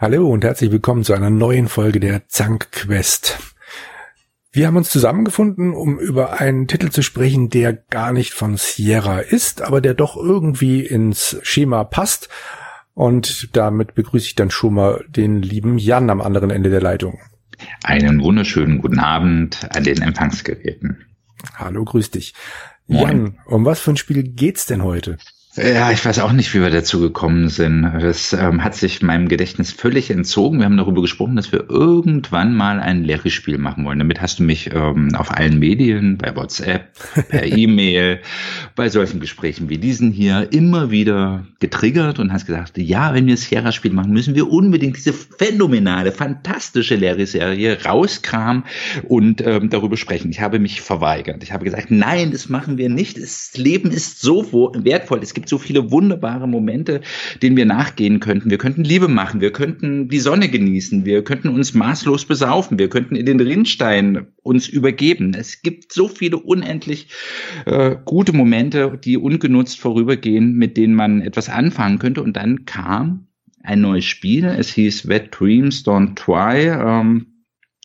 Hallo und herzlich willkommen zu einer neuen Folge der Zank Quest. Wir haben uns zusammengefunden, um über einen Titel zu sprechen, der gar nicht von Sierra ist, aber der doch irgendwie ins Schema passt. Und damit begrüße ich dann schon mal den lieben Jan am anderen Ende der Leitung. Einen wunderschönen guten Abend an den Empfangsgeräten. Hallo, grüß dich. Moin. Jan, um was für ein Spiel geht's denn heute? Ja, ich weiß auch nicht, wie wir dazu gekommen sind. Das ähm, hat sich meinem Gedächtnis völlig entzogen. Wir haben darüber gesprochen, dass wir irgendwann mal ein Larry-Spiel machen wollen. Damit hast du mich ähm, auf allen Medien, bei WhatsApp, per E-Mail, bei solchen Gesprächen wie diesen hier immer wieder getriggert und hast gesagt, ja, wenn wir Sierra-Spiel machen, müssen wir unbedingt diese phänomenale, fantastische Larry-Serie rauskramen und ähm, darüber sprechen. Ich habe mich verweigert. Ich habe gesagt, nein, das machen wir nicht. Das Leben ist so wertvoll. Es gibt so viele wunderbare Momente, denen wir nachgehen könnten. Wir könnten Liebe machen, wir könnten die Sonne genießen, wir könnten uns maßlos besaufen, wir könnten in den Rinnstein uns übergeben. Es gibt so viele unendlich äh, gute Momente, die ungenutzt vorübergehen, mit denen man etwas anfangen könnte. Und dann kam ein neues Spiel. Es hieß Wet Dreams Don't Try. Ähm,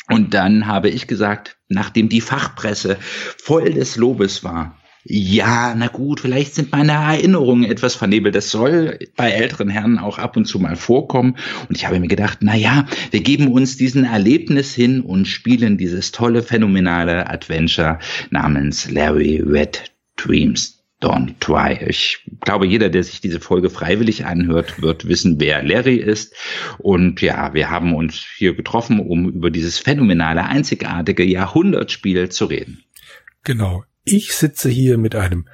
und dann habe ich gesagt, nachdem die Fachpresse voll des Lobes war, ja, na gut, vielleicht sind meine Erinnerungen etwas vernebelt. Das soll bei älteren Herren auch ab und zu mal vorkommen. Und ich habe mir gedacht, na ja, wir geben uns diesen Erlebnis hin und spielen dieses tolle, phänomenale Adventure namens Larry Red Dreams. Don't try. Ich glaube, jeder, der sich diese Folge freiwillig anhört, wird wissen, wer Larry ist. Und ja, wir haben uns hier getroffen, um über dieses phänomenale, einzigartige Jahrhundertspiel zu reden. Genau. Ich sitze hier mit einem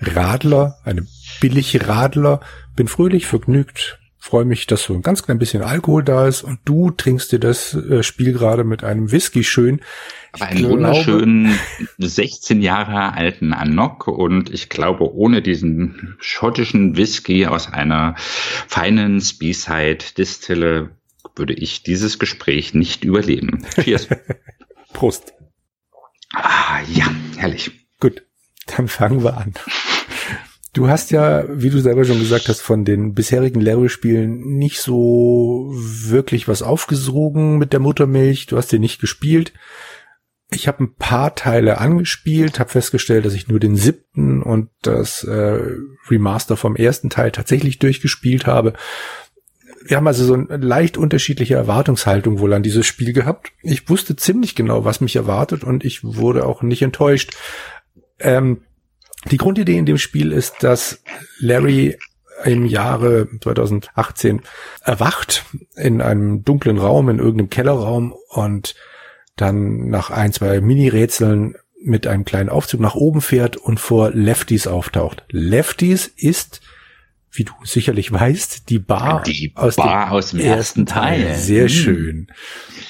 Radler, einem Billigradler, bin fröhlich, vergnügt, freue mich, dass so ein ganz klein bisschen Alkohol da ist und du trinkst dir das äh, Spiel gerade mit einem Whisky schön. Aber einen glaube, wunderschönen 16 Jahre alten Anok und ich glaube, ohne diesen schottischen Whisky aus einer feinen Speyside Distille würde ich dieses Gespräch nicht überleben. Cheers. Prost. Ah, ja, herrlich. Gut, dann fangen wir an. Du hast ja, wie du selber schon gesagt hast, von den bisherigen Larry-Spielen nicht so wirklich was aufgesogen mit der Muttermilch. Du hast den nicht gespielt. Ich habe ein paar Teile angespielt, habe festgestellt, dass ich nur den siebten und das äh, Remaster vom ersten Teil tatsächlich durchgespielt habe. Wir haben also so eine leicht unterschiedliche Erwartungshaltung wohl an dieses Spiel gehabt. Ich wusste ziemlich genau, was mich erwartet und ich wurde auch nicht enttäuscht. Ähm, die Grundidee in dem Spiel ist, dass Larry im Jahre 2018 erwacht in einem dunklen Raum, in irgendeinem Kellerraum und dann nach ein, zwei Mini-Rätseln mit einem kleinen Aufzug nach oben fährt und vor Lefties auftaucht. Lefties ist, wie du sicherlich weißt, die Bar, die aus, Bar dem aus dem ersten Teil. Teil. Sehr hm. schön.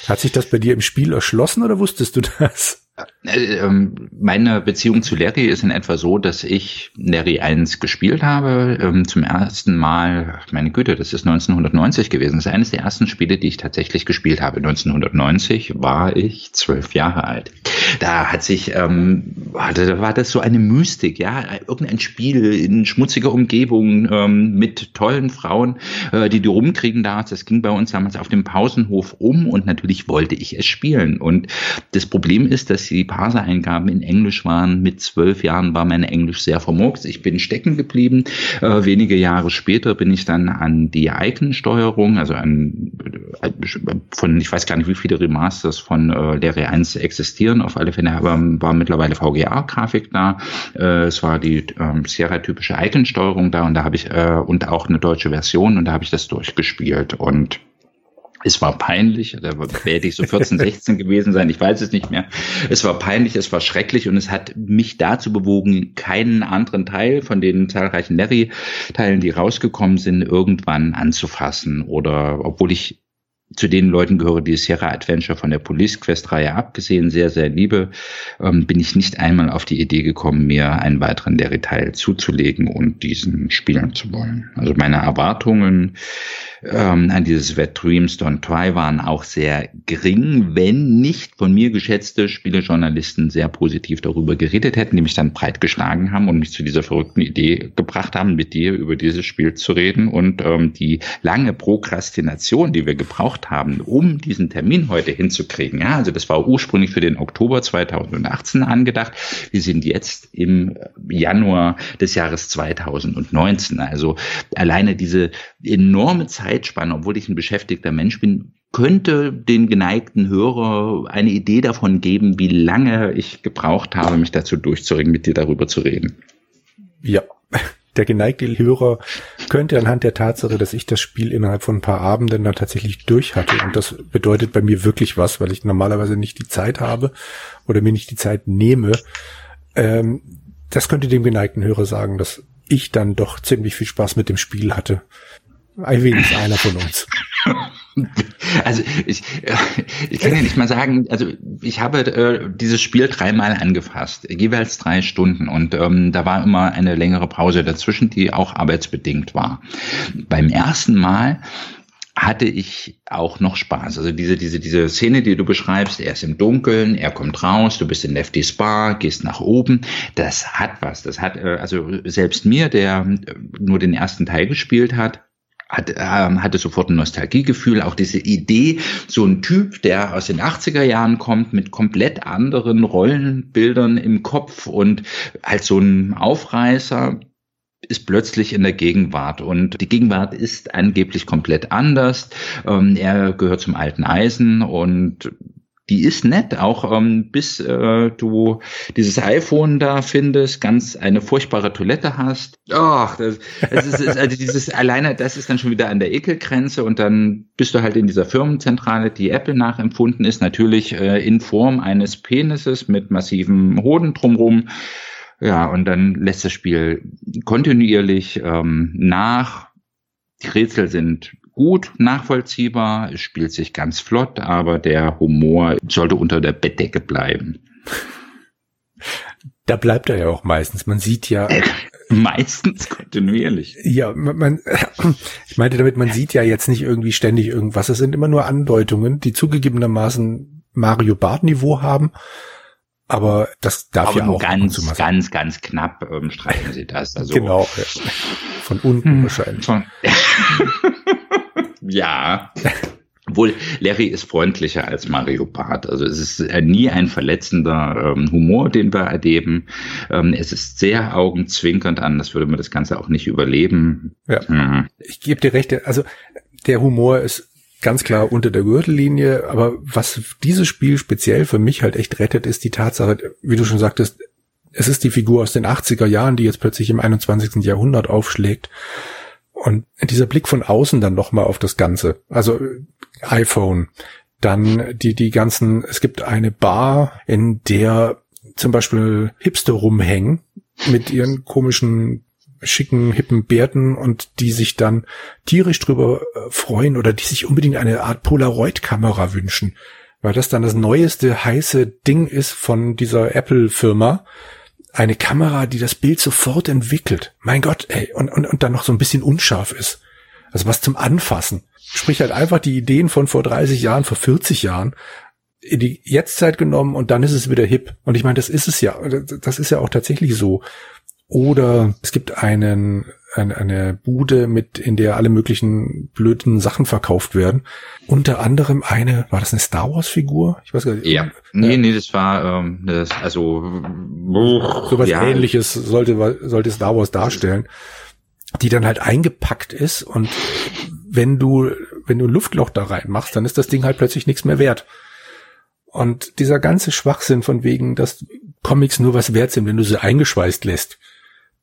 Hat sich das bei dir im Spiel erschlossen oder wusstest du das? Äh, ähm, meine Beziehung zu Larry ist in etwa so, dass ich Larry 1 gespielt habe. Ähm, zum ersten Mal, meine Güte, das ist 1990 gewesen. Das ist eines der ersten Spiele, die ich tatsächlich gespielt habe. 1990 war ich zwölf Jahre alt. Da hat sich, ähm, da war das so eine Mystik, ja, irgendein Spiel in schmutziger Umgebung ähm, mit tollen Frauen, äh, die du rumkriegen darfst. Das ging bei uns damals auf dem Pausenhof um und natürlich wollte ich es spielen. Und das Problem ist, dass die Parser-Eingaben in Englisch waren. Mit zwölf Jahren war mein Englisch sehr vermurks. Ich bin stecken geblieben. Äh, wenige Jahre später bin ich dann an die Icon-Steuerung, also an von, ich weiß gar nicht, wie viele Remasters von äh, Larry 1 existieren. Auf alle Fälle war, war mittlerweile VGA-Grafik da. Äh, es war die äh, Sierra-typische Icon-Steuerung da und da habe ich äh, und auch eine deutsche Version und da habe ich das durchgespielt und es war peinlich, da werde ich so 14, 16 gewesen sein, ich weiß es nicht mehr. Es war peinlich, es war schrecklich und es hat mich dazu bewogen, keinen anderen Teil von den zahlreichen Larry-Teilen, die rausgekommen sind, irgendwann anzufassen. Oder obwohl ich zu den Leuten gehöre, die Sierra Adventure von der Police Quest Reihe abgesehen sehr, sehr liebe, ähm, bin ich nicht einmal auf die Idee gekommen, mir einen weiteren Larry-Teil zuzulegen und diesen spielen zu wollen. Also meine Erwartungen ähm, an dieses Wet Dreams Don't Try waren auch sehr gering, wenn nicht von mir geschätzte Spielejournalisten sehr positiv darüber geredet hätten, die mich dann breit geschlagen haben und mich zu dieser verrückten Idee gebracht haben, mit dir über dieses Spiel zu reden und ähm, die lange Prokrastination, die wir gebraucht haben, um diesen Termin heute hinzukriegen. Ja, also das war ursprünglich für den Oktober 2018 angedacht. Wir sind jetzt im Januar des Jahres 2019. Also alleine diese enorme Zeit Zeitspanne, obwohl ich ein beschäftigter Mensch bin, könnte den geneigten Hörer eine Idee davon geben, wie lange ich gebraucht habe, mich dazu durchzuringen, mit dir darüber zu reden. Ja, der geneigte Hörer könnte anhand der Tatsache, dass ich das Spiel innerhalb von ein paar Abenden dann tatsächlich durch hatte, und das bedeutet bei mir wirklich was, weil ich normalerweise nicht die Zeit habe oder mir nicht die Zeit nehme, ähm, das könnte dem geneigten Hörer sagen, dass ich dann doch ziemlich viel Spaß mit dem Spiel hatte. Ein wenig einer von uns. Also ich, ich kann ja nicht mal sagen, also ich habe äh, dieses Spiel dreimal angefasst, jeweils drei Stunden und ähm, da war immer eine längere Pause dazwischen, die auch arbeitsbedingt war. Beim ersten Mal hatte ich auch noch Spaß. Also diese, diese, diese Szene, die du beschreibst, er ist im Dunkeln, er kommt raus, du bist in Lefty's Bar, gehst nach oben, das hat was. Das hat, äh, also selbst mir, der nur den ersten Teil gespielt hat, hat, ähm, hatte sofort ein Nostalgiegefühl, auch diese Idee, so ein Typ, der aus den 80er Jahren kommt, mit komplett anderen Rollenbildern im Kopf und als so ein Aufreißer, ist plötzlich in der Gegenwart und die Gegenwart ist angeblich komplett anders. Ähm, er gehört zum alten Eisen und die ist nett, auch ähm, bis äh, du dieses iPhone da findest, ganz eine furchtbare Toilette hast. Ach, das, das ist, ist also dieses alleine, das ist dann schon wieder an der Ekelgrenze und dann bist du halt in dieser Firmenzentrale, die Apple nachempfunden ist, natürlich äh, in Form eines Penises mit massivem Hoden drumrum. Ja, und dann lässt das Spiel kontinuierlich ähm, nach. Die Rätsel sind gut nachvollziehbar, es spielt sich ganz flott, aber der Humor sollte unter der Bettdecke bleiben. Da bleibt er ja auch meistens. Man sieht ja. meistens kontinuierlich. Ja, man, ich meinte damit, man sieht ja jetzt nicht irgendwie ständig irgendwas. Es sind immer nur Andeutungen, die zugegebenermaßen Mario Bart Niveau haben. Aber das darf aber ja auch ganz, ganz, ganz knapp ähm, streichen sie das. Also genau. Ja. Von unten hm, wahrscheinlich. Von Ja. Obwohl Larry ist freundlicher als Mario Barth. Also es ist äh, nie ein verletzender ähm, Humor, den wir erleben. Ähm, es ist sehr augenzwinkernd an, das würde man das Ganze auch nicht überleben. Ja. Hm. Ich gebe dir recht. Also der Humor ist ganz klar unter der Gürtellinie, aber was dieses Spiel speziell für mich halt echt rettet, ist die Tatsache, wie du schon sagtest, es ist die Figur aus den 80er Jahren, die jetzt plötzlich im 21. Jahrhundert aufschlägt. Und dieser Blick von außen dann nochmal auf das Ganze. Also iPhone, dann die, die ganzen, es gibt eine Bar, in der zum Beispiel Hipster rumhängen mit ihren komischen schicken, hippen Bärten und die sich dann tierisch drüber äh, freuen oder die sich unbedingt eine Art Polaroid-Kamera wünschen, weil das dann das neueste heiße Ding ist von dieser Apple-Firma eine Kamera, die das Bild sofort entwickelt. Mein Gott, ey, und, und, und dann noch so ein bisschen unscharf ist. Also was zum Anfassen. Sprich halt einfach die Ideen von vor 30 Jahren, vor 40 Jahren in die Jetztzeit genommen und dann ist es wieder hip. Und ich meine, das ist es ja. Das ist ja auch tatsächlich so. Oder es gibt einen eine, eine Bude mit, in der alle möglichen blöden Sachen verkauft werden. Unter anderem eine, war das eine Star Wars Figur? Ich weiß gar nicht. Ja, nee, nee, das war, ähm, das, also, sowas ja. ähnliches sollte, sollte Star Wars darstellen, die dann halt eingepackt ist und wenn du, wenn du ein Luftloch da reinmachst, dann ist das Ding halt plötzlich nichts mehr wert. Und dieser ganze Schwachsinn von wegen, dass Comics nur was wert sind, wenn du sie eingeschweißt lässt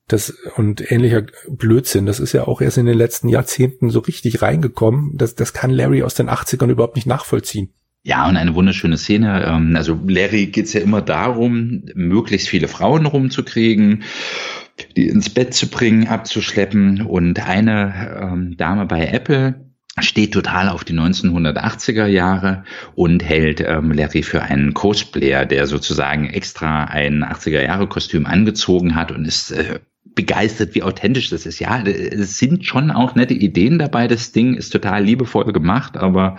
das und ähnlicher Blödsinn, das ist ja auch erst in den letzten Jahrzehnten so richtig reingekommen. Das, das kann Larry aus den 80ern überhaupt nicht nachvollziehen. Ja, und eine wunderschöne Szene. Ähm, also Larry geht's ja immer darum, möglichst viele Frauen rumzukriegen, die ins Bett zu bringen, abzuschleppen. Und eine ähm, Dame bei Apple steht total auf die 1980er Jahre und hält ähm, Larry für einen Cosplayer, der sozusagen extra ein 80er Jahre Kostüm angezogen hat und ist äh, begeistert, wie authentisch das ist. Ja, es sind schon auch nette Ideen dabei. Das Ding ist total liebevoll gemacht, aber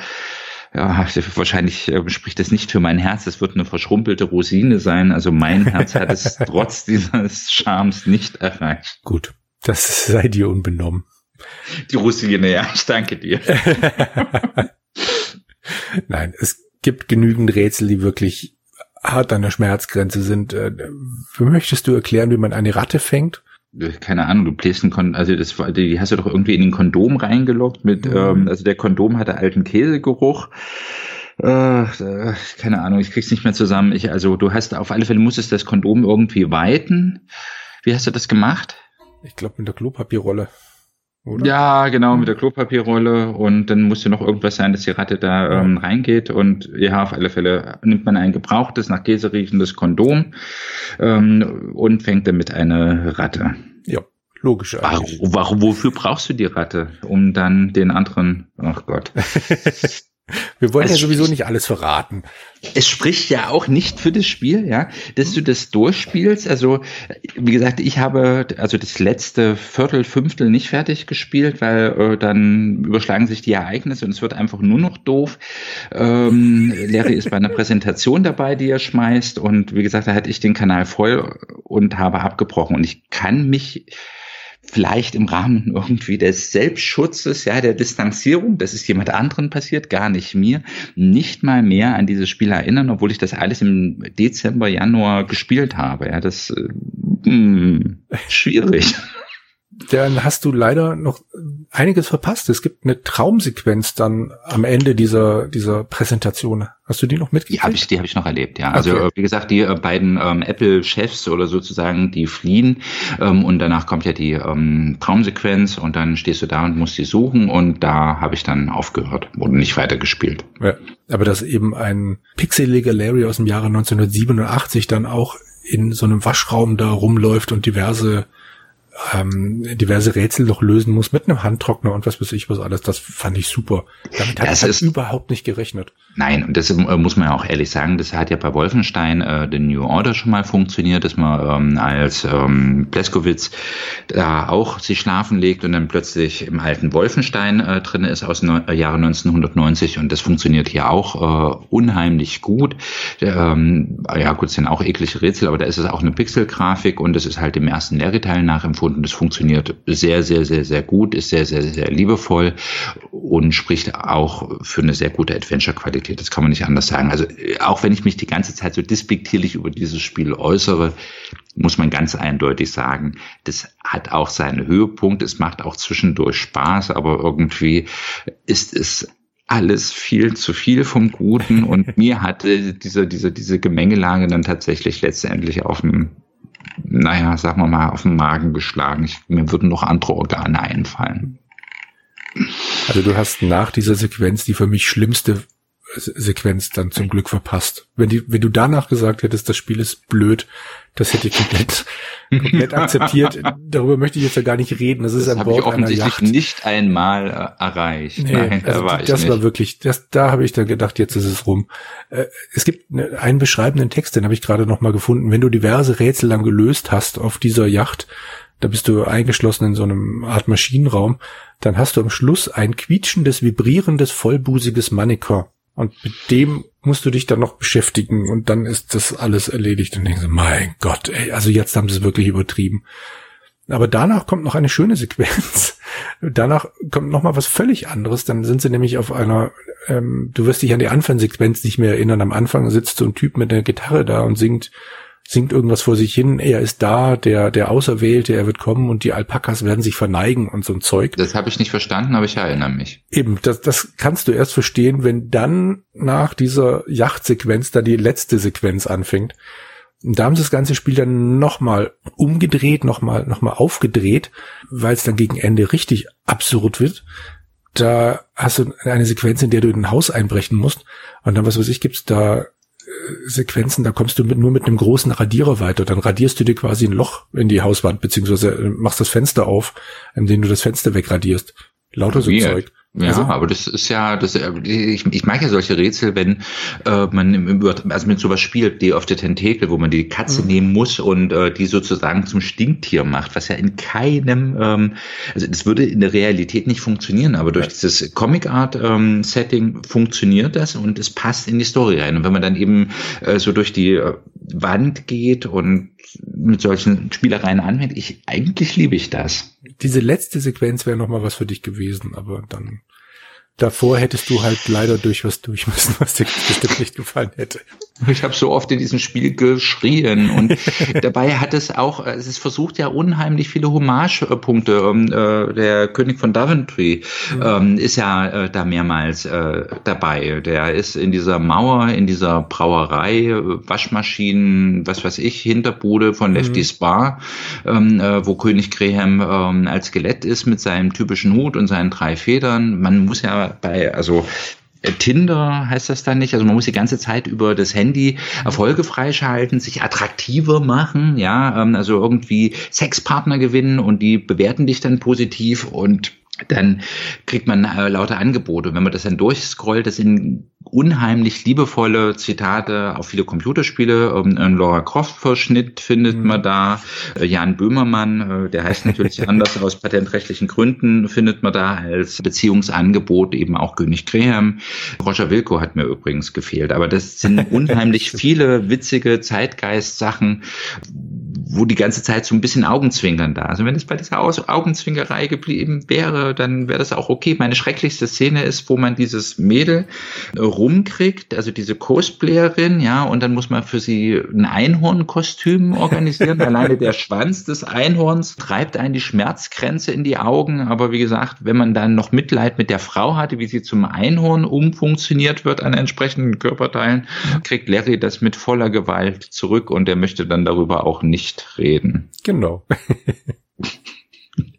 ja, wahrscheinlich äh, spricht das nicht für mein Herz. Es wird eine verschrumpelte Rosine sein. Also mein Herz hat es trotz dieses Charmes nicht erreicht. Gut, das sei dir unbenommen. Die Rosine, ja, ich danke dir. Nein, es gibt genügend Rätsel, die wirklich hart an der Schmerzgrenze sind. Äh, möchtest du erklären, wie man eine Ratte fängt? Keine Ahnung, du bläst ein Kondom, also das die hast du doch irgendwie in den Kondom reingelockt mit, mhm. ähm, also der Kondom hatte alten Käsegeruch. Äh, keine Ahnung, ich krieg's nicht mehr zusammen. Ich, also du hast auf alle Fälle musstest das Kondom irgendwie weiten. Wie hast du das gemacht? Ich glaube mit der Klopapierrolle. Oder? Ja, genau, mit der Klopapierrolle und dann muss ja noch irgendwas sein, dass die Ratte da ähm, reingeht und ja, auf alle Fälle nimmt man ein gebrauchtes, nach Käse riechendes Kondom ähm, und fängt damit eine Ratte. Ja, logisch eigentlich. Warum, warum, wofür brauchst du die Ratte? Um dann den anderen, ach Gott. Wir wollen also ja sowieso nicht alles verraten. Es spricht ja auch nicht für das Spiel, ja, dass du das durchspielst. Also, wie gesagt, ich habe also das letzte Viertel, Fünftel nicht fertig gespielt, weil äh, dann überschlagen sich die Ereignisse und es wird einfach nur noch doof. Ähm, Larry ist bei einer Präsentation dabei, die er schmeißt und wie gesagt, da hatte ich den Kanal voll und habe abgebrochen und ich kann mich vielleicht im Rahmen irgendwie des Selbstschutzes, ja, der Distanzierung, das ist jemand anderen passiert, gar nicht mir, nicht mal mehr an dieses Spiel erinnern, obwohl ich das alles im Dezember, Januar gespielt habe. Ja, das äh, mh, hm, schwierig dann hast du leider noch einiges verpasst. Es gibt eine Traumsequenz dann am Ende dieser dieser Präsentation. Hast du die noch mitgekriegt? Die habe ich, die habe ich noch erlebt, ja. Also okay. wie gesagt, die äh, beiden ähm, Apple-Chefs oder sozusagen, die fliehen ähm, und danach kommt ja die ähm, Traumsequenz und dann stehst du da und musst die suchen und da habe ich dann aufgehört und nicht weitergespielt. Ja, aber dass eben ein pixeliger Larry aus dem Jahre 1987 dann auch in so einem Waschraum da rumläuft und diverse ähm, diverse Rätsel noch lösen muss mit einem Handtrockner und was weiß ich was alles. Das fand ich super. Damit hat es überhaupt nicht gerechnet. Nein, und das äh, muss man ja auch ehrlich sagen, das hat ja bei Wolfenstein äh, The New Order schon mal funktioniert, dass man ähm, als ähm, Bleskowitz da auch sich schlafen legt und dann plötzlich im alten Wolfenstein äh, drin ist aus no äh, Jahre 1990 und das funktioniert hier auch äh, unheimlich gut. Ähm, ja gut, es sind auch eklige Rätsel, aber da ist es auch eine Pixelgrafik und es ist halt dem ersten Larry-Teil nachempfunden. Das funktioniert sehr, sehr, sehr, sehr gut, ist sehr, sehr, sehr liebevoll und spricht auch für eine sehr gute Adventure-Qualität. Das kann man nicht anders sagen. Also äh, auch wenn ich mich die ganze Zeit so despektierlich über dieses Spiel äußere, muss man ganz eindeutig sagen, das hat auch seinen Höhepunkt. Es macht auch zwischendurch Spaß, aber irgendwie ist es alles viel zu viel vom Guten und mir hatte diese, diese, diese Gemengelage dann tatsächlich letztendlich auf dem, naja, sagen wir mal, auf dem Magen geschlagen. Ich, mir würden noch andere Organe einfallen. Also du hast nach dieser Sequenz die für mich schlimmste Sequenz dann zum Glück verpasst. Wenn die, wenn du danach gesagt hättest, das Spiel ist blöd, das hätte ich komplett, komplett akzeptiert. Darüber möchte ich jetzt ja gar nicht reden. Das ist das ein Bord ich offensichtlich nicht einmal äh, erreicht. Nee, Nein, also da war das nicht. war wirklich, das, da habe ich dann gedacht, jetzt ist es rum. Äh, es gibt ne, einen beschreibenden Text, den habe ich gerade noch mal gefunden. Wenn du diverse Rätsel dann gelöst hast auf dieser Yacht, da bist du eingeschlossen in so einem Art Maschinenraum, dann hast du am Schluss ein quietschendes, vibrierendes, vollbusiges Mannequin und mit dem musst du dich dann noch beschäftigen und dann ist das alles erledigt und denkst, mein Gott, ey, also jetzt haben sie es wirklich übertrieben. Aber danach kommt noch eine schöne Sequenz. Danach kommt noch mal was völlig anderes. Dann sind sie nämlich auf einer, ähm, du wirst dich an die Anfangssequenz nicht mehr erinnern. Am Anfang sitzt so ein Typ mit einer Gitarre da und singt singt irgendwas vor sich hin, er ist da, der, der Auserwählte, er wird kommen und die Alpakas werden sich verneigen und so ein Zeug. Das habe ich nicht verstanden, aber ich erinnere mich. Eben, das, das kannst du erst verstehen, wenn dann nach dieser Yachtsequenz da die letzte Sequenz anfängt. Und da haben sie das ganze Spiel dann nochmal umgedreht, nochmal noch mal aufgedreht, weil es dann gegen Ende richtig absurd wird. Da hast du eine Sequenz, in der du in ein Haus einbrechen musst. Und dann, was weiß ich, gibt's da Sequenzen, da kommst du mit, nur mit einem großen Radierer weiter. Dann radierst du dir quasi ein Loch in die Hauswand, beziehungsweise äh, machst das Fenster auf, indem du das Fenster wegradierst. Lauter so. Zeug. Ja, also, aber das ist ja, das, ich, ich mag ja solche Rätsel, wenn äh, man im, also mit sowas spielt, die auf der Tentakel, wo man die Katze mhm. nehmen muss und äh, die sozusagen zum Stinktier macht, was ja in keinem, ähm, also das würde in der Realität nicht funktionieren, aber durch dieses Comic Art ähm, Setting funktioniert das und es passt in die Story rein. Und wenn man dann eben äh, so durch die äh, Wand geht und mit solchen Spielereien anfängt, ich eigentlich liebe ich das. Diese letzte Sequenz wäre noch mal was für dich gewesen, aber dann davor hättest du halt leider durch was durch müssen, was dir bestimmt nicht gefallen hätte. Ich habe so oft in diesem Spiel geschrien und dabei hat es auch, es versucht ja unheimlich viele Hommagepunkte. Ähm, äh, der König von Daventry mhm. ist ja äh, da mehrmals äh, dabei. Der ist in dieser Mauer, in dieser Brauerei, Waschmaschinen, was weiß ich, Hinterbude von Lefty mhm. Spa, ähm, äh, wo König Graham ähm, als Skelett ist mit seinem typischen Hut und seinen drei Federn. Man muss ja bei, also Tinder heißt das dann nicht. Also man muss die ganze Zeit über das Handy Erfolge freischalten, sich attraktiver machen, ja, ähm, also irgendwie Sexpartner gewinnen und die bewerten dich dann positiv und dann kriegt man äh, lauter Angebote. Wenn man das dann durchscrollt, das sind unheimlich liebevolle Zitate auf viele Computerspiele. Ähm, ein Laura Croft-Verschnitt findet mhm. man da. Äh, Jan Böhmermann, äh, der heißt natürlich anders aus patentrechtlichen Gründen, findet man da als Beziehungsangebot eben auch König Graham. Roger Wilco hat mir übrigens gefehlt. Aber das sind unheimlich viele witzige Zeitgeist-Sachen, wo die ganze Zeit so ein bisschen Augenzwinkern da. Also wenn es bei dieser Augenzwinkerei geblieben wäre, dann wäre das auch okay. Meine schrecklichste Szene ist, wo man dieses Mädel rumkriegt, also diese Cosplayerin, ja, und dann muss man für sie ein Einhornkostüm organisieren. Alleine der Schwanz des Einhorns treibt einen die Schmerzgrenze in die Augen. Aber wie gesagt, wenn man dann noch Mitleid mit der Frau hatte, wie sie zum Einhorn umfunktioniert wird an entsprechenden Körperteilen, kriegt Larry das mit voller Gewalt zurück und er möchte dann darüber auch nicht reden. Genau.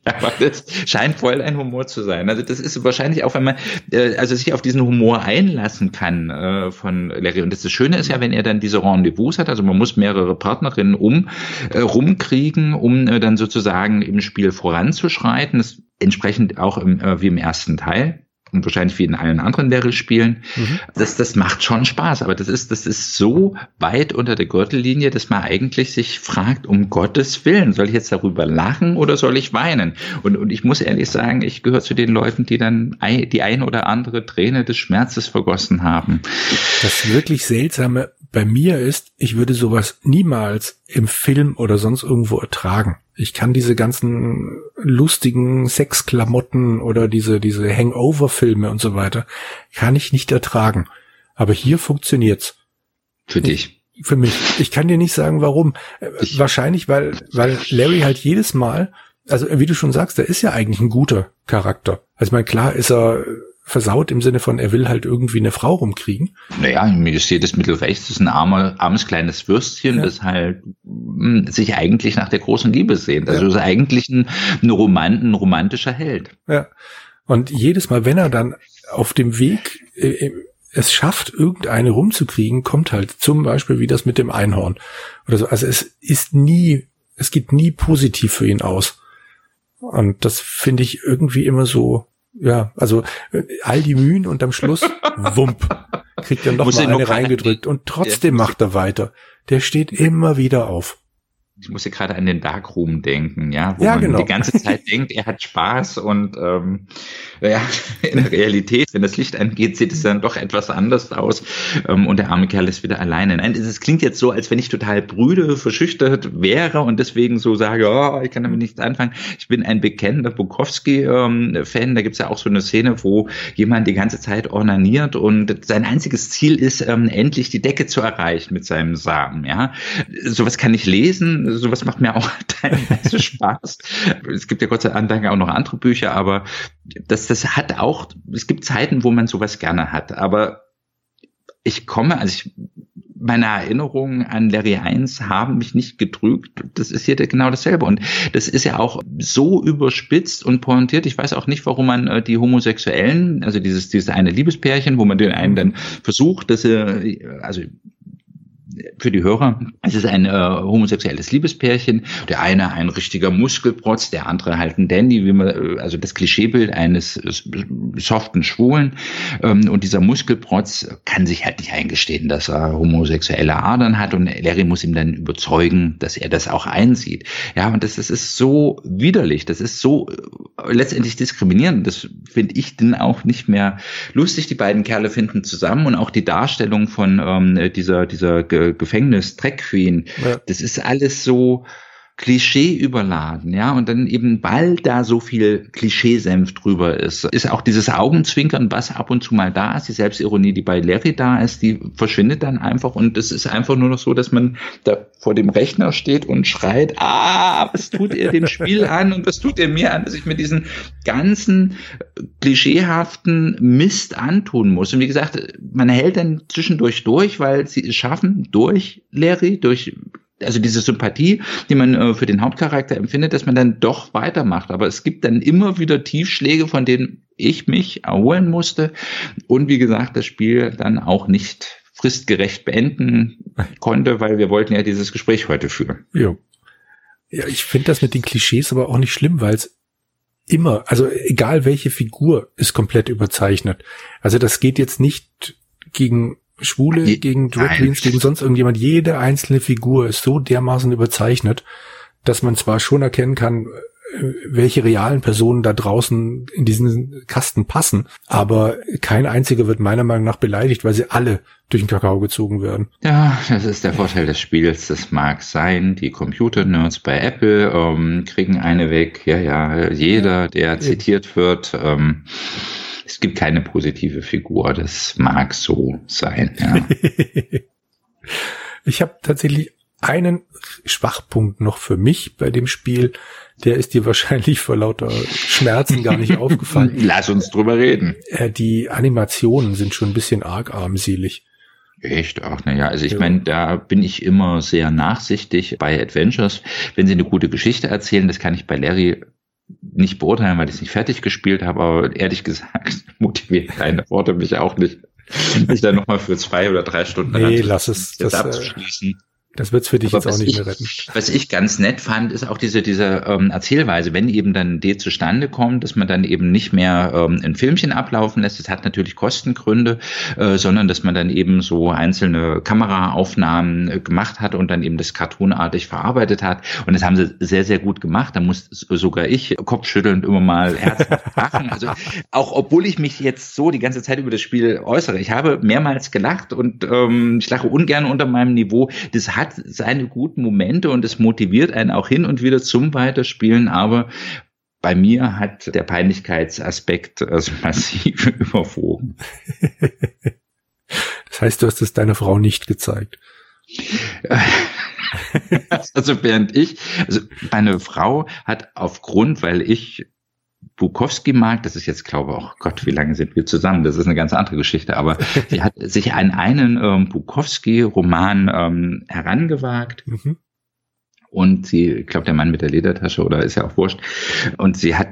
Aber das scheint voll ein Humor zu sein. Also das ist wahrscheinlich auch, wenn man äh, also sich auf diesen Humor einlassen kann äh, von Larry. Und das, Schöne ist ja, wenn er dann diese Rendezvous hat, also man muss mehrere Partnerinnen um äh, rumkriegen, um äh, dann sozusagen im Spiel voranzuschreiten. Das entsprechend auch im, äh, wie im ersten Teil und wahrscheinlich wie in allen anderen Level-Spielen. Mhm. Das, das macht schon Spaß, aber das ist, das ist so weit unter der Gürtellinie, dass man eigentlich sich fragt, um Gottes Willen, soll ich jetzt darüber lachen oder soll ich weinen? Und, und ich muss ehrlich sagen, ich gehöre zu den Leuten, die dann die ein oder andere Träne des Schmerzes vergossen haben. Das wirklich seltsame bei mir ist, ich würde sowas niemals im Film oder sonst irgendwo ertragen. Ich kann diese ganzen lustigen Sexklamotten oder diese, diese Hangover-Filme und so weiter, kann ich nicht ertragen. Aber hier funktioniert's. Für dich. Für mich. Ich kann dir nicht sagen, warum. Ich Wahrscheinlich, weil, weil Larry halt jedes Mal, also wie du schon sagst, der ist ja eigentlich ein guter Charakter. Also ich meine, klar ist er versaut im Sinne von, er will halt irgendwie eine Frau rumkriegen. Naja, mir steht das Mittel rechts, das ist ein armer, armes kleines Würstchen, ja. das halt mh, hm, sich eigentlich nach der großen Liebe sehnt. Also ja. ist eigentlich ein, ein, Roman, ein romantischer Held. Ja. Und jedes Mal, wenn er dann auf dem Weg äh, äh, es schafft, irgendeine rumzukriegen, kommt halt zum Beispiel wie das mit dem Einhorn oder so. Also es ist nie, es geht nie positiv für ihn aus. Und das finde ich irgendwie immer so, ja, also äh, all die Mühen und am Schluss, wump, kriegt er noch Muss mal eine reingedrückt und trotzdem macht er weiter. Der steht immer wieder auf ich muss ja gerade an den Darkroom denken, ja, wo ja, man genau. die ganze Zeit denkt, er hat Spaß und ähm, ja, in der Realität, wenn das Licht angeht, sieht es dann doch etwas anders aus ähm, und der arme Kerl ist wieder alleine. Nein, es klingt jetzt so, als wenn ich total brüde, verschüchtert wäre und deswegen so sage, oh, ich kann damit nichts anfangen. Ich bin ein bekennender Bukowski-Fan, ähm, da gibt's ja auch so eine Szene, wo jemand die ganze Zeit ornaniert und sein einziges Ziel ist, ähm, endlich die Decke zu erreichen mit seinem Samen, ja. Sowas kann ich lesen, sowas macht mir auch teilweise Spaß. Es gibt ja Gott sei Dank auch noch andere Bücher, aber das, das hat auch, es gibt Zeiten, wo man sowas gerne hat, aber ich komme, also ich, meine Erinnerungen an Larry 1 haben mich nicht getrügt. Das ist hier genau dasselbe. Und das ist ja auch so überspitzt und pointiert. Ich weiß auch nicht, warum man äh, die Homosexuellen, also dieses, dieses eine Liebespärchen, wo man den einen dann versucht, dass er, also für die Hörer, es ist ein äh, homosexuelles Liebespärchen. Der eine ein richtiger Muskelprotz, der andere halt ein Dandy, wie man, äh, also das Klischeebild eines äh, soften Schwulen. Ähm, und dieser Muskelprotz kann sich halt nicht eingestehen, dass er homosexuelle Adern hat und Larry muss ihm dann überzeugen, dass er das auch einsieht. Ja, und das, das ist so widerlich, das ist so äh, letztendlich diskriminierend. Das finde ich dann auch nicht mehr lustig. Die beiden Kerle finden zusammen und auch die Darstellung von ähm, dieser, dieser Gefängnis-Track Queen, ja. das ist alles so, Klischee überladen, ja, und dann eben, weil da so viel Klischeesenf drüber ist, ist auch dieses Augenzwinkern, was ab und zu mal da ist, die Selbstironie, die bei Larry da ist, die verschwindet dann einfach und es ist einfach nur noch so, dass man da vor dem Rechner steht und schreit, ah, was tut ihr dem Spiel an und was tut ihr mir an, dass ich mir diesen ganzen klischeehaften Mist antun muss. Und wie gesagt, man hält dann zwischendurch durch, weil sie es schaffen, durch Larry, durch also diese Sympathie, die man äh, für den Hauptcharakter empfindet, dass man dann doch weitermacht. Aber es gibt dann immer wieder Tiefschläge, von denen ich mich erholen musste. Und wie gesagt, das Spiel dann auch nicht fristgerecht beenden konnte, weil wir wollten ja dieses Gespräch heute führen. Ja. Ja, ich finde das mit den Klischees aber auch nicht schlimm, weil es immer, also egal welche Figur, ist komplett überzeichnet. Also das geht jetzt nicht gegen Schwule Je gegen Drag Queens, gegen sonst irgendjemand. Jede einzelne Figur ist so dermaßen überzeichnet, dass man zwar schon erkennen kann, äh, welche realen Personen da draußen in diesen Kasten passen, aber kein einziger wird meiner Meinung nach beleidigt, weil sie alle durch den Kakao gezogen werden. Ja, das ist der Vorteil des Spiels. Das mag sein. Die Computer-Nerds bei Apple ähm, kriegen eine weg. Ja, ja, jeder, der zitiert wird. Ähm, es gibt keine positive Figur. Das mag so sein. Ja. ich habe tatsächlich einen Schwachpunkt noch für mich bei dem Spiel. Der ist dir wahrscheinlich vor lauter Schmerzen gar nicht aufgefallen. Lass uns drüber reden. Äh, die Animationen sind schon ein bisschen arg armselig. Echt? Ach, naja, also ich ja. meine, da bin ich immer sehr nachsichtig bei Adventures. Wenn sie eine gute Geschichte erzählen, das kann ich bei Larry nicht beurteilen, weil ich es nicht fertig gespielt habe, aber ehrlich gesagt motiviert deine Worte mich auch nicht, mich da nochmal für zwei oder drei Stunden nee, lass es, das, abzuschließen. Das wird's für dich Aber jetzt auch nicht ich, mehr retten. Was ich ganz nett fand, ist auch diese, diese ähm, Erzählweise, wenn eben dann die zustande kommt, dass man dann eben nicht mehr ähm, ein Filmchen ablaufen lässt, das hat natürlich Kostengründe, äh, sondern dass man dann eben so einzelne Kameraaufnahmen äh, gemacht hat und dann eben das cartoonartig verarbeitet hat. Und das haben sie sehr, sehr gut gemacht. Da muss sogar ich kopfschüttelnd immer mal herzhaft lachen. Also auch obwohl ich mich jetzt so die ganze Zeit über das Spiel äußere, ich habe mehrmals gelacht und ähm, ich lache ungern unter meinem Niveau. Das hat hat seine guten Momente und es motiviert einen auch hin und wieder zum Weiterspielen, aber bei mir hat der Peinlichkeitsaspekt also massiv überwogen. Das heißt, du hast es deiner Frau nicht gezeigt. also während ich, also meine Frau hat aufgrund, weil ich Bukowski mag, das ist jetzt, glaube ich, oh Gott, wie lange sind wir zusammen? Das ist eine ganz andere Geschichte, aber sie hat sich an einen ähm, Bukowski-Roman ähm, herangewagt. Mhm. Und sie, ich glaube, der Mann mit der Ledertasche oder ist ja auch wurscht. Und sie hat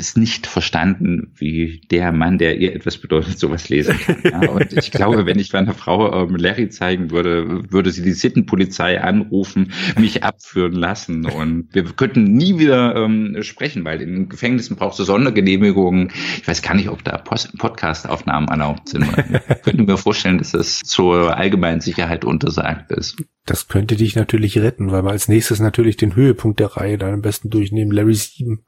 es nicht verstanden, wie der Mann, der ihr etwas bedeutet, sowas lesen kann. Ja, und ich glaube, wenn ich meiner Frau ähm, Larry zeigen würde, würde sie die Sittenpolizei anrufen, mich abführen lassen und wir könnten nie wieder ähm, sprechen, weil in Gefängnissen brauchst du Sondergenehmigungen. Ich weiß gar nicht, ob da Podcast-Aufnahmen erlaubt sind. Ich könnte mir vorstellen, dass das zur allgemeinen Sicherheit untersagt ist. Das könnte dich natürlich retten, weil wir als nächstes natürlich den Höhepunkt der Reihe dann am besten durchnehmen, Larry 7.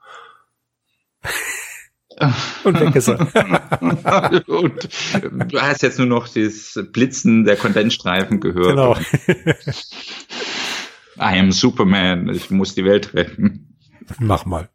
Und weg ist er. und du hast jetzt nur noch das Blitzen der Kondensstreifen gehört. Genau. I am Superman, ich muss die Welt retten. Mach mal.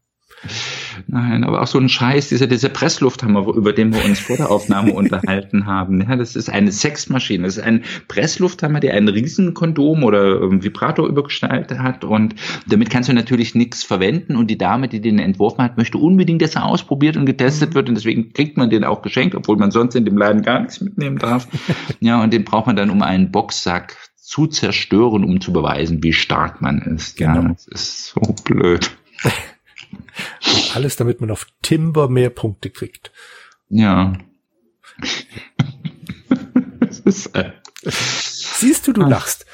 Nein, aber auch so ein Scheiß, dieser, dieser Presslufthammer, über den wir uns vor der Aufnahme unterhalten haben. Ja, das ist eine Sexmaschine. Das ist ein Presslufthammer, der einen Riesenkondom oder ähm, Vibrator übergestaltet hat. Und damit kannst du natürlich nichts verwenden. Und die Dame, die den entworfen hat, möchte unbedingt, dass er ausprobiert und getestet wird. Und deswegen kriegt man den auch geschenkt, obwohl man sonst in dem Laden gar nichts mitnehmen darf. ja, und den braucht man dann um einen Boxsack zu zerstören, um zu beweisen, wie stark man ist. Genau. Ja, das ist so blöd. Alles, damit man auf Timber mehr Punkte kriegt. Ja. Siehst du, du lachst.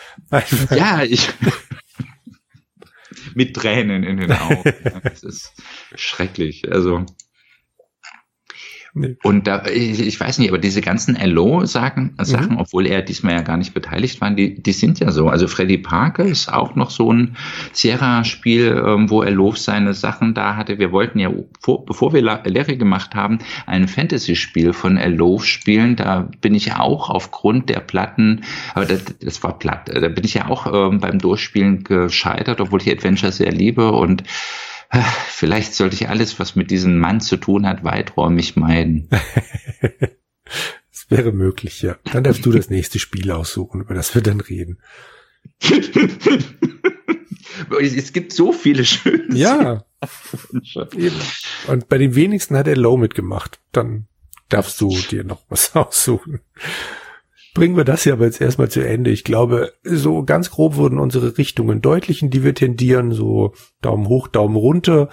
ja, ich mit Tränen in den Augen. Das ist schrecklich. Also Nee. Und da, ich, ich, weiß nicht, aber diese ganzen LO-Sachen, Sachen, mhm. obwohl er diesmal ja gar nicht beteiligt war, die, die sind ja so. Also Freddy Parker ist auch noch so ein Sierra-Spiel, ähm, wo Love seine Sachen da hatte. Wir wollten ja, vor, bevor wir Larry gemacht haben, ein Fantasy-Spiel von LO spielen. Da bin ich auch aufgrund der Platten, aber das, das war platt, da bin ich ja auch ähm, beim Durchspielen gescheitert, obwohl ich Adventure sehr liebe und Vielleicht sollte ich alles, was mit diesem Mann zu tun hat, weiträumig meiden. das wäre möglich, ja. Dann darfst du das nächste Spiel aussuchen, über das wir dann reden. es gibt so viele schöne. Ja. Und bei den wenigsten hat er Low mitgemacht. Dann darfst du dir noch was aussuchen bringen wir das ja aber jetzt erstmal zu Ende. Ich glaube, so ganz grob wurden unsere Richtungen deutlich, in die wir tendieren, so Daumen hoch, Daumen runter.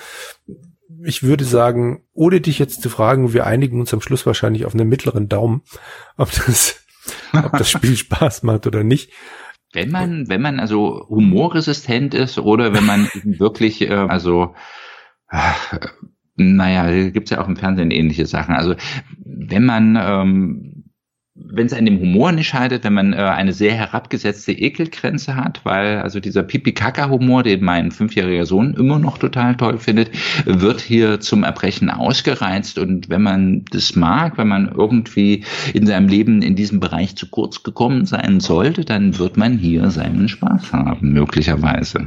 Ich würde sagen, ohne dich jetzt zu fragen, wir einigen uns am Schluss wahrscheinlich auf einen mittleren Daumen, ob das, ob das Spiel Spaß macht oder nicht. Wenn man, wenn man also humorresistent ist oder wenn man wirklich, äh, also, äh, naja, gibt's ja auch im Fernsehen ähnliche Sachen. Also wenn man ähm, wenn es an dem Humor nicht scheitert, wenn man äh, eine sehr herabgesetzte Ekelgrenze hat, weil also dieser Pipi-Kaka-Humor, den mein fünfjähriger Sohn immer noch total toll findet, wird hier zum Erbrechen ausgereizt. Und wenn man das mag, wenn man irgendwie in seinem Leben in diesem Bereich zu kurz gekommen sein sollte, dann wird man hier seinen Spaß haben, möglicherweise.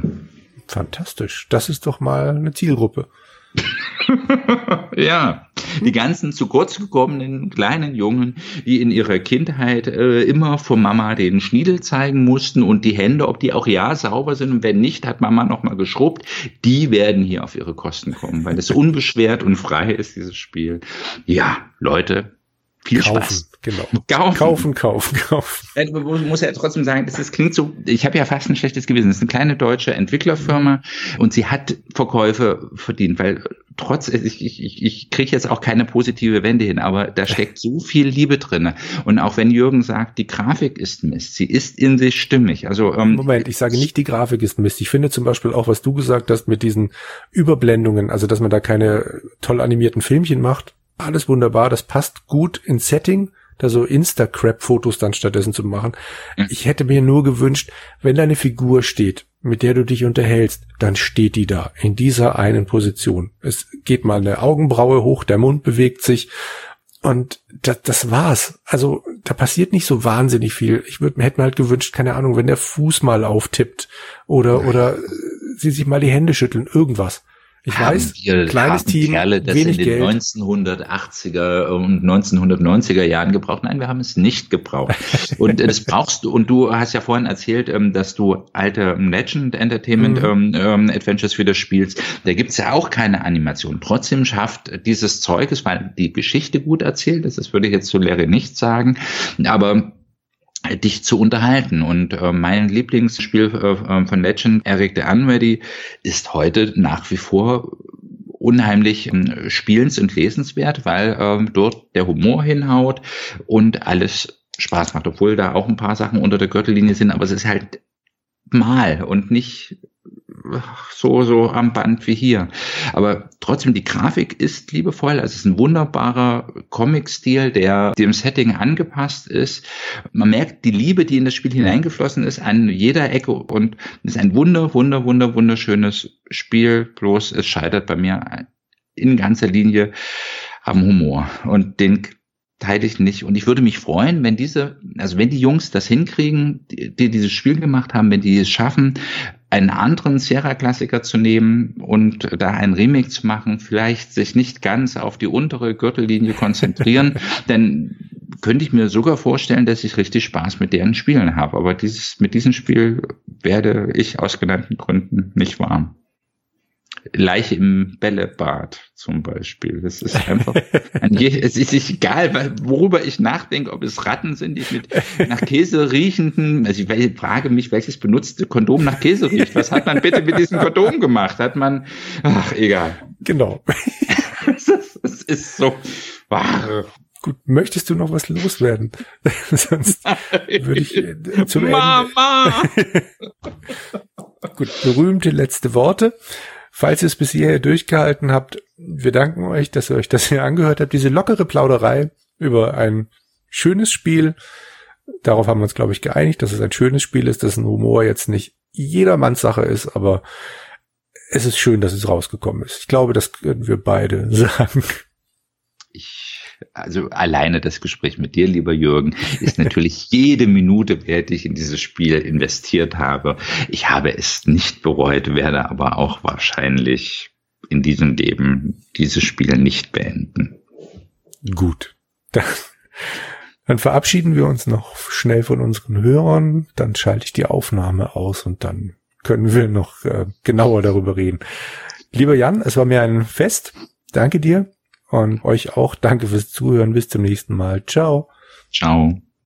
Fantastisch. Das ist doch mal eine Zielgruppe. ja, die ganzen zu kurz gekommenen kleinen Jungen, die in ihrer Kindheit äh, immer vor Mama den Schniedel zeigen mussten und die Hände, ob die auch ja sauber sind und wenn nicht, hat Mama nochmal geschrubbt, die werden hier auf ihre Kosten kommen, weil es unbeschwert und frei ist, dieses Spiel. Ja, Leute, viel kaufen, Spaß. Genau. Kaufen, kaufen, kaufen. kaufen. Man muss ja trotzdem sagen, das, das klingt so, ich habe ja fast ein schlechtes Gewissen. Das ist eine kleine deutsche Entwicklerfirma und sie hat Verkäufe verdient, weil trotz, ich, ich, ich kriege jetzt auch keine positive Wende hin, aber da steckt so viel Liebe drinne. Und auch wenn Jürgen sagt, die Grafik ist Mist, sie ist in sich stimmig. Also ähm, Moment, ich sage nicht, die Grafik ist Mist. Ich finde zum Beispiel auch, was du gesagt hast mit diesen Überblendungen, also dass man da keine toll animierten Filmchen macht, alles wunderbar, das passt gut ins Setting, da so Insta-Crap-Fotos dann stattdessen zu machen. Ich hätte mir nur gewünscht, wenn deine Figur steht, mit der du dich unterhältst, dann steht die da, in dieser einen Position. Es geht mal eine Augenbraue hoch, der Mund bewegt sich und das, das war's. Also da passiert nicht so wahnsinnig viel. Ich würde mir hätte mir halt gewünscht, keine Ahnung, wenn der Fuß mal auftippt oder oder sie sich mal die Hände schütteln, irgendwas. Ich haben weiß, wir, kleines Team, Kerle das wenig in den Geld. 1980er und 1990er Jahren gebraucht. Nein, wir haben es nicht gebraucht. und äh, das brauchst du. Und du hast ja vorhin erzählt, ähm, dass du alte Legend Entertainment mhm. ähm, Adventures wieder spielst. Da gibt's ja auch keine Animation. Trotzdem schafft dieses Zeug, es war die Geschichte gut erzählt. Das würde ich jetzt zu Larry nicht sagen. Aber dich zu unterhalten. Und äh, mein Lieblingsspiel äh, äh von Legend, Eric the Unready, ist heute nach wie vor unheimlich äh, spielens- und lesenswert, weil äh, dort der Humor hinhaut und alles Spaß macht, obwohl da auch ein paar Sachen unter der Gürtellinie sind, aber es ist halt mal und nicht so, so am Band wie hier. Aber trotzdem, die Grafik ist liebevoll. Also es ist ein wunderbarer Comic-Stil, der dem Setting angepasst ist. Man merkt die Liebe, die in das Spiel hineingeflossen ist, an jeder Ecke und es ist ein wunder, wunder, wunder, wunderschönes Spiel. Bloß es scheitert bei mir in ganzer Linie am Humor. Und den teile ich nicht. Und ich würde mich freuen, wenn diese, also wenn die Jungs das hinkriegen, die, die dieses Spiel gemacht haben, wenn die es schaffen, einen anderen Sierra-Klassiker zu nehmen und da ein Remake zu machen, vielleicht sich nicht ganz auf die untere Gürtellinie konzentrieren, denn könnte ich mir sogar vorstellen, dass ich richtig Spaß mit deren Spielen habe. Aber dieses, mit diesem Spiel werde ich aus genannten Gründen nicht warm. Leiche im Bällebad zum Beispiel. Das ist einfach, es ist egal, worüber ich nachdenke, ob es Ratten sind, die mit nach Käse riechenden, also ich frage mich, welches benutzte Kondom nach Käse riecht. Was hat man bitte mit diesem Kondom gemacht? Hat man, ach, egal. Genau. Es ist so, wahre. Gut, möchtest du noch was loswerden? Sonst würde ich äh, zum Mama! Ende. Gut, berühmte letzte Worte. Falls ihr es bis hierher durchgehalten habt, wir danken euch, dass ihr euch das hier angehört habt. Diese lockere Plauderei über ein schönes Spiel. Darauf haben wir uns, glaube ich, geeinigt, dass es ein schönes Spiel ist, dass ein Humor jetzt nicht jedermanns Sache ist, aber es ist schön, dass es rausgekommen ist. Ich glaube, das können wir beide sagen. Ich, also alleine das Gespräch mit dir, lieber Jürgen, ist natürlich jede Minute wert, die ich in dieses Spiel investiert habe. Ich habe es nicht bereut, werde aber auch wahrscheinlich in diesem Leben dieses Spiel nicht beenden. Gut. Dann, dann verabschieden wir uns noch schnell von unseren Hörern. Dann schalte ich die Aufnahme aus und dann können wir noch äh, genauer darüber reden. Lieber Jan, es war mir ein Fest. Danke dir und euch auch. Danke fürs Zuhören. Bis zum nächsten Mal. Ciao. Ciao.